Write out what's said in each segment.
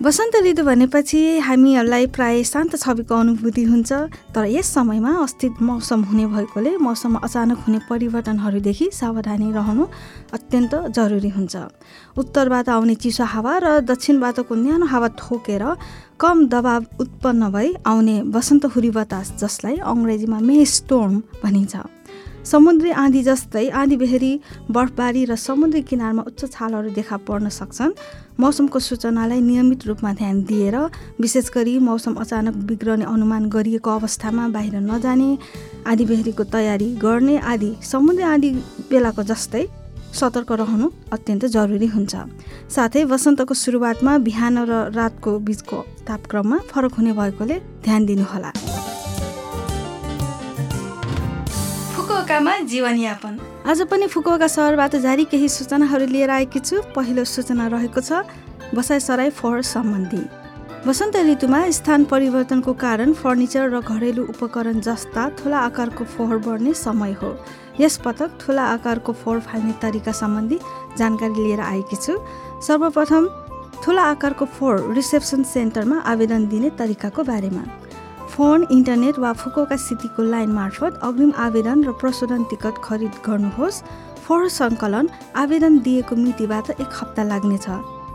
वसन्त ऋतु भनेपछि हामीहरूलाई प्राय शान्त छविको अनुभूति हुन्छ तर यस समयमा अस्थित मौसम हुने भएकोले मौसममा अचानक हुने परिवर्तनहरूदेखि सावधानी रहनु अत्यन्त जरुरी हुन्छ। उत्तरबाट आउने चिसो हावा र दक्षिणबाटको न्यानो हावा ठोकेर कम दबाव उत्पन्न भई आउने हुरी बतास जसलाई अङ्ग्रेजीमा मे स्टोर्म भनिन्छ। समुद्री आँधी जस्तै आँधी बेहेरी बर्फबारी र समुद्री किनारमा उच्च छालहरू देखा पर्न सक्छन्। मौसमको सूचनालाई नियमित रूपमा ध्यान दिएर विशेष गरी मौसम अचानक बिग्रने अनुमान गरिएको अवस्थामा बाहिर नजाने आँधी बेहेरीको तयारी गर्ने आदि समुद्री आँधी बेलाको जस्तै सतर्क रहनु अत्यन्त जरुरी हुन्छ। साथै वसन्तको सुरुवातमा बिहान र रातको बिचको तापक्रममा फरक हुने भएकोले ध्यान दिनुहोला। फुकुओकामा जीवनयापन। आज पनि फुकुओका सहरबाट जारी केही सूचनाहरू लिएर आएकी छु। पहिलो सूचना रहेको छ बसाइसराई फोहोर सम्बन्धी। वसन्त ऋतुमा स्थान परिवर्तनको कारण फर्निचर र घरेलु उपकरण जस्ता ठुला आकारको फोहोर बढ्ने समय हो। यस पटक ठुला आकारको फोहोर फाल्ने तरिका सम्बन्धी जानकारी लिएर आएकी छु। सर्वप्रथम ठुला आकारको फोहोर रिसेप्सन सेन्टरमा आवेदन दिने तरिकाको बारेमा। फोन इन्टरनेट वा फुकोका सिटीको लाइन मार्फत अग्रिम आवेदन र प्रशोधन टिकट खरिद गर्नुहोस्। फोहोर सङ्कलन आवेदन दिएको मितिबाट एक हप्ता लाग्नेछ।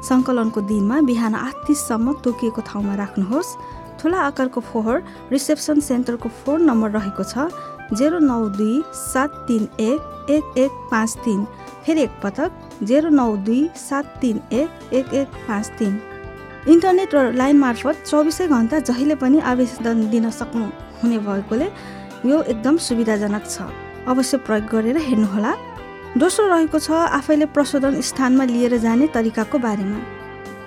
सङ्कलनको दिनमा बिहान आठ तिससम्म तोकिएको ठाउँमा राख्नुहोस्। ठुला आकारको फोहोर रिसेप्सन सेन्टरको फोन नम्बर रहेको छ जेरो नौ दुई सात तिन एक एक एक पाँच तिन। फेरि एकपटक जेरो नौ दुई सात तिन एक एक एक पाँच तिन। इन्टरनेट र लाइन मार्फत चौबिसै घन्टा जहिले पनि आवेदन दिन सक्नु हुने भएकोले यो एकदम सुविधाजनक छ। अवश्य प्रयोग गरेर हेर्नुहोला। दोस्रो रहेको छ आफैले प्रशोधन स्थानमा लिएर जाने तरिकाको बारेमा।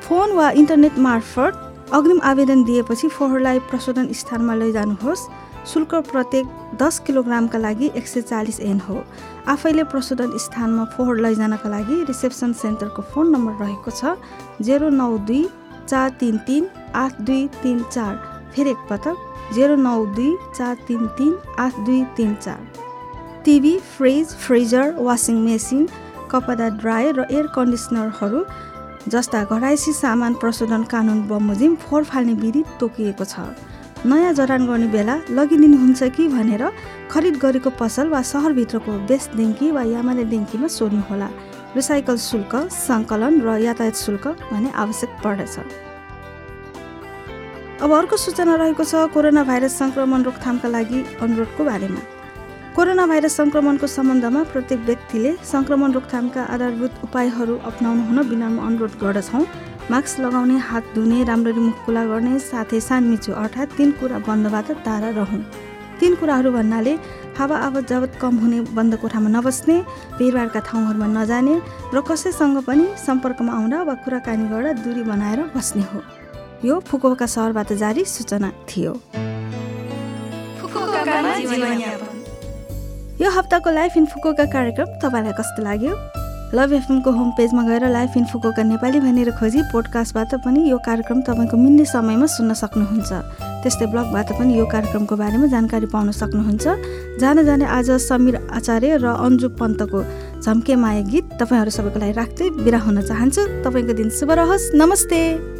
फोन वा इन्टरनेट मार्फत अग्रिम आवेदन दिएपछि फोहोरलाई प्रशोधन स्थानमा लैजानुहोस्। शुल्क प्रत्येक दस किलोग्रामका लागि एक सय चालिस एन हो। आफैले प्रशोधन स्थानमा फोहोर लैजानका लागि रिसेप्सन सेन्टरको फोन नम्बर रहेको छ जेरो नौ दुई चार तिन तिन आठ दुई तिन चार। फेरि एकपटक जेरो नौ दुई चार तिन तिन आठ दुई तिन चार। TV fridge freezer washing machine कपडा ड्रायर र एयर कन्डिसनरहरू जस्ता घराइसी सामान प्रशोधन कानुन बमोजिम फोहोर फाल्ने विधि तोकिएको छ। नयाँ जडान गर्ने बेला लगिदिनुहुन्छ कि भनेर खरिद गरेको पसल वा सहरभित्रको बेस डेङ्की वा यामाले डेङ्कीमा सोध्नुहोला। रिसाइकल शुल्क सङ्कलन र यातायात शुल्क भने आवश्यक पर्दछ अब अर्को सूचना रहेको छ कोरोना भाइरस सङ्क्रमण रोकथामका लागि अनुरोधको बारेमा। कोरोना भाइरस सङ्क्रमणको सम्बन्धमा प्रत्येक व्यक्तिले सङ्क्रमण रोकथामका आधारभूत उपायहरू अप्नाउनु हुन विनम्र अनुरोध गर्दछौँ। मास्क लगाउने हात धुने राम्ररी मुख खुला गर्ने साथै सानमिचो अर्थात् तिन कुरा बन्दबाट टाढा रहँ तिन कुराहरू भन्नाले हावा आवत जावत कम हुने बन्द कोठामा नबस्ने भिडभाडका ठाउँहरूमा नजाने र कसैसँग पनि सम्पर्कमा आउँदा वा कुराकानी गर्दा दूरी बनाएर बस्ने हो। यो फुकुका सहरबाट जारी सूचना थियो। यो हप्ताको लाइफ इन फुकुका कार्यक्रम तपाईँलाई कस्तो लाग्यो? लभ एफएमको होम पेजमा गएर लाइफ इन फुकुका नेपाली भनेर खोजी पोडकास्टबाट पनि यो कार्यक्रम तपाईँको मिल्ने समयमा सुन्न सक्नुहुन्छ। त्यस्तै ब्लगबाट पनि यो कार्यक्रमको बारेमा जानकारी पाउन सक्नुहुन्छ। जान जाने आज समीर आचार्य र अन्जु पन्तको झम्के माया गीत तपाईँहरू सबैको लागि राख्दै बिरा हुन चाहन्छु। तपाईँको दिन शुभ रहोस्। नमस्ते।